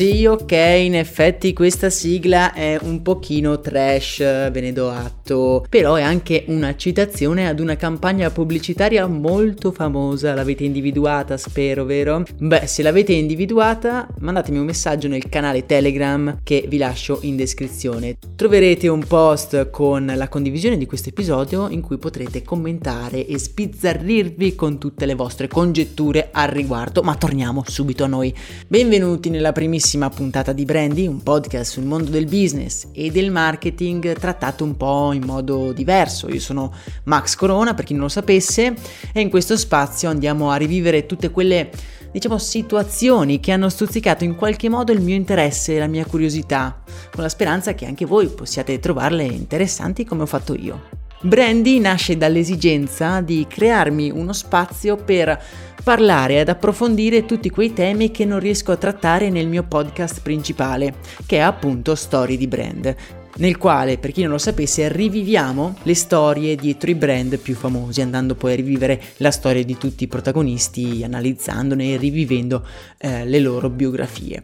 Sì, ok, in effetti questa sigla è un pochino trash, ve ne do atto, però è anche una citazione ad una campagna pubblicitaria molto famosa, l'avete individuata spero, vero? Beh, se l'avete individuata, mandatemi un messaggio nel canale Telegram che vi lascio in descrizione. Troverete un post con la condivisione di questo episodio in cui potrete commentare e sbizzarrirvi con tutte le vostre congetture al riguardo, ma torniamo subito a noi. Benvenuti nella primissima puntata di Brandy, un podcast sul mondo del business e del marketing trattato un po' in modo diverso. Io sono Max Corona, per chi non lo sapesse, e in questo spazio andiamo a rivivere tutte quelle diciamo situazioni che hanno stuzzicato in qualche modo il mio interesse e la mia curiosità, con la speranza che anche voi possiate trovarle interessanti come ho fatto io. Brandy nasce dall'esigenza di crearmi uno spazio per parlare ed approfondire tutti quei temi che non riesco a trattare nel mio podcast principale, che è appunto Story di Brand, nel quale, per chi non lo sapesse, riviviamo le storie dietro i brand più famosi, andando poi a rivivere la storia di tutti i protagonisti, analizzandone e rivivendo eh, le loro biografie.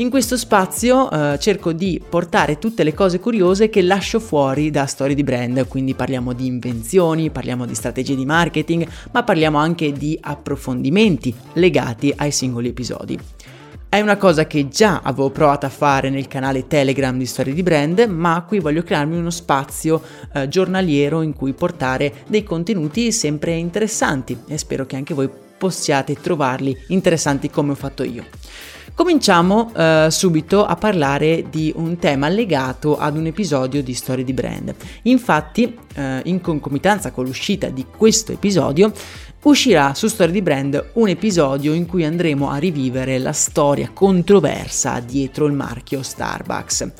In questo spazio eh, cerco di portare tutte le cose curiose che lascio fuori da storie di brand, quindi parliamo di invenzioni, parliamo di strategie di marketing, ma parliamo anche di approfondimenti legati ai singoli episodi. È una cosa che già avevo provato a fare nel canale Telegram di Storie di Brand, ma qui voglio crearmi uno spazio eh, giornaliero in cui portare dei contenuti sempre interessanti e spero che anche voi possiate trovarli interessanti come ho fatto io. Cominciamo eh, subito a parlare di un tema legato ad un episodio di Storie di Brand. Infatti, eh, in concomitanza con l'uscita di questo episodio, uscirà su Storie di Brand un episodio in cui andremo a rivivere la storia controversa dietro il marchio Starbucks.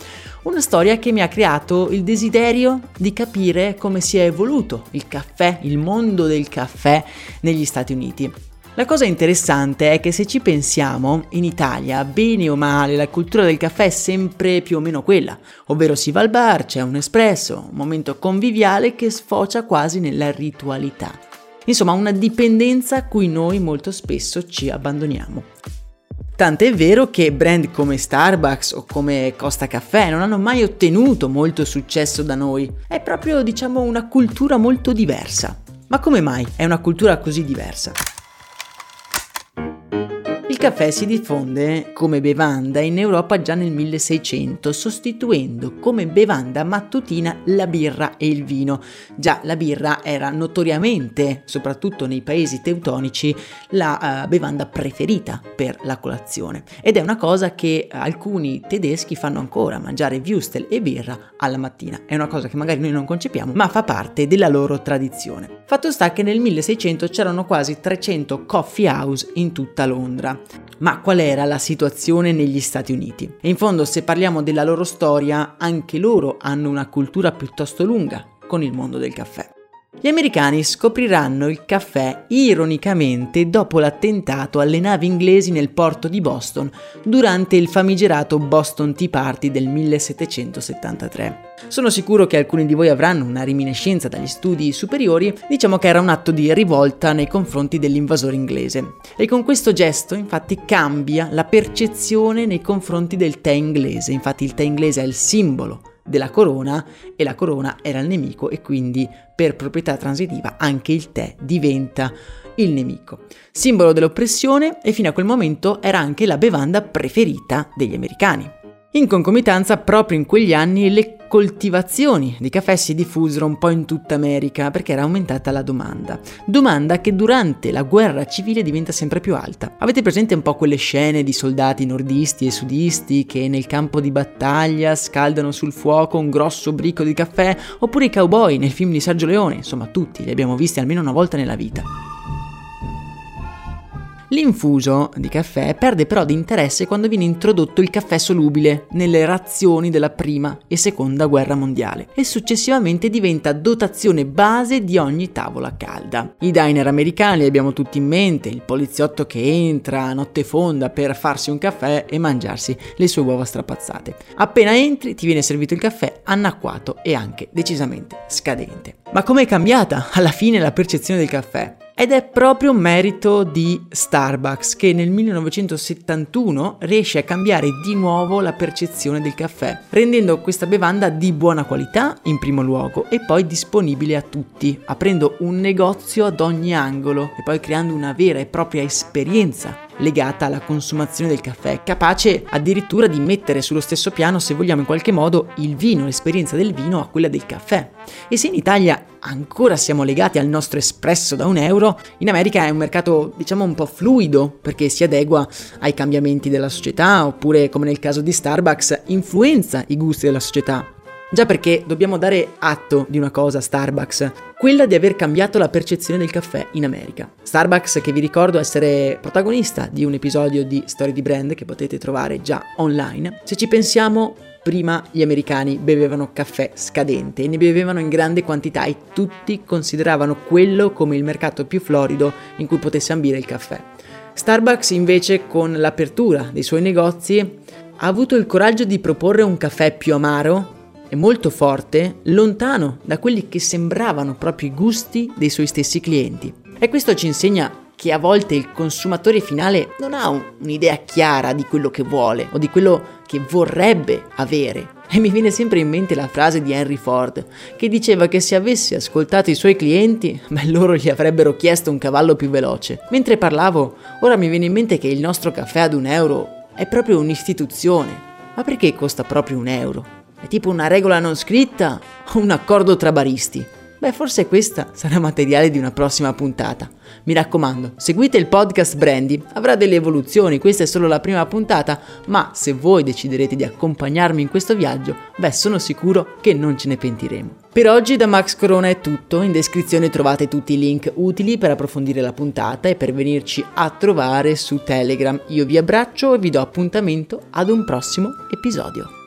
Una storia che mi ha creato il desiderio di capire come si è evoluto il caffè, il mondo del caffè negli Stati Uniti. La cosa interessante è che se ci pensiamo, in Italia, bene o male, la cultura del caffè è sempre più o meno quella, ovvero si va al bar, c'è un espresso, un momento conviviale che sfocia quasi nella ritualità. Insomma, una dipendenza a cui noi molto spesso ci abbandoniamo. Tant'è vero che brand come Starbucks o come Costa Caffè non hanno mai ottenuto molto successo da noi. È proprio, diciamo, una cultura molto diversa. Ma come mai è una cultura così diversa? Il caffè si diffonde come bevanda in Europa già nel 1600, sostituendo come bevanda mattutina la birra e il vino. Già la birra era notoriamente, soprattutto nei paesi teutonici, la uh, bevanda preferita per la colazione. Ed è una cosa che alcuni tedeschi fanno ancora, mangiare Würstel e birra alla mattina. È una cosa che magari noi non concepiamo, ma fa parte della loro tradizione. Fatto sta che nel 1600 c'erano quasi 300 coffee house in tutta Londra Ma qual era la situazione negli Stati Uniti? E in fondo, se parliamo della loro storia, anche loro hanno una cultura piuttosto lunga con il mondo del caffè. Gli americani scopriranno il caffè ironicamente dopo l'attentato alle navi inglesi nel porto di Boston durante il famigerato Boston Tea Party del 1773. Sono sicuro che alcuni di voi avranno una riminiscenza dagli studi superiori, diciamo che era un atto di rivolta nei confronti dell'invasore inglese. E con questo gesto infatti cambia la percezione nei confronti del tè inglese, infatti il tè inglese è il simbolo della corona e la corona era il nemico e quindi per proprietà transitiva anche il tè diventa il nemico. Simbolo dell'oppressione e fino a quel momento era anche la bevanda preferita degli americani. In concomitanza, proprio in quegli anni, le coltivazioni di caffè si diffusero un po' in tutta America perché era aumentata la domanda. Domanda che durante la guerra civile diventa sempre più alta. Avete presente un po' quelle scene di soldati nordisti e sudisti che nel campo di battaglia scaldano sul fuoco un grosso bricco di caffè? Oppure i cowboy nel film di Sergio Leone? Insomma, tutti li abbiamo visti almeno una volta nella vita. L'infuso di caffè perde però di interesse quando viene introdotto il caffè solubile nelle razioni della prima e seconda guerra mondiale e successivamente diventa dotazione base di ogni tavola calda. I diner americani li abbiamo tutti in mente, il poliziotto che entra a notte fonda per farsi un caffè e mangiarsi le sue uova strapazzate. Appena entri ti viene servito il caffè anacquato e anche decisamente scadente. Ma com'è cambiata alla fine la percezione del caffè? Ed è proprio merito di Starbucks che nel 1971 riesce a cambiare di nuovo la percezione del caffè, rendendo questa bevanda di buona qualità in primo luogo e poi disponibile a tutti, aprendo un negozio ad ogni angolo e poi creando una vera e propria esperienza legata alla consumazione del caffè, capace addirittura di mettere sullo stesso piano, se vogliamo in qualche modo, il vino, l'esperienza del vino a quella del caffè. E se in Italia ancora siamo legati al nostro espresso da un euro, in America è un mercato diciamo un po' fluido perché si adegua ai cambiamenti della società oppure come nel caso di Starbucks influenza i gusti della società. Già perché dobbiamo dare atto di una cosa a Starbucks, quella di aver cambiato la percezione del caffè in America. Starbucks che vi ricordo essere protagonista di un episodio di Storie di Brand che potete trovare già online. Se ci pensiamo, prima gli americani bevevano caffè scadente e ne bevevano in grande quantità e tutti consideravano quello come il mercato più florido in cui potesse ambire il caffè. Starbucks invece con l'apertura dei suoi negozi ha avuto il coraggio di proporre un caffè più amaro e molto forte, lontano da quelli che sembravano proprio i gusti dei suoi stessi clienti. E questo ci insegna che a volte il consumatore finale non ha un, un'idea chiara di quello che vuole o di quello che vorrebbe avere. E mi viene sempre in mente la frase di Henry Ford, che diceva che se avesse ascoltato i suoi clienti, beh, loro gli avrebbero chiesto un cavallo più veloce. Mentre parlavo, ora mi viene in mente che il nostro caffè ad un euro è proprio un'istituzione. Ma perché costa proprio un euro? È tipo una regola non scritta o un accordo tra baristi? Beh, forse questa sarà materiale di una prossima puntata. Mi raccomando, seguite il podcast Brandy, avrà delle evoluzioni, questa è solo la prima puntata, ma se voi deciderete di accompagnarmi in questo viaggio, beh, sono sicuro che non ce ne pentiremo. Per oggi da Max Corona è tutto, in descrizione trovate tutti i link utili per approfondire la puntata e per venirci a trovare su Telegram. Io vi abbraccio e vi do appuntamento ad un prossimo episodio.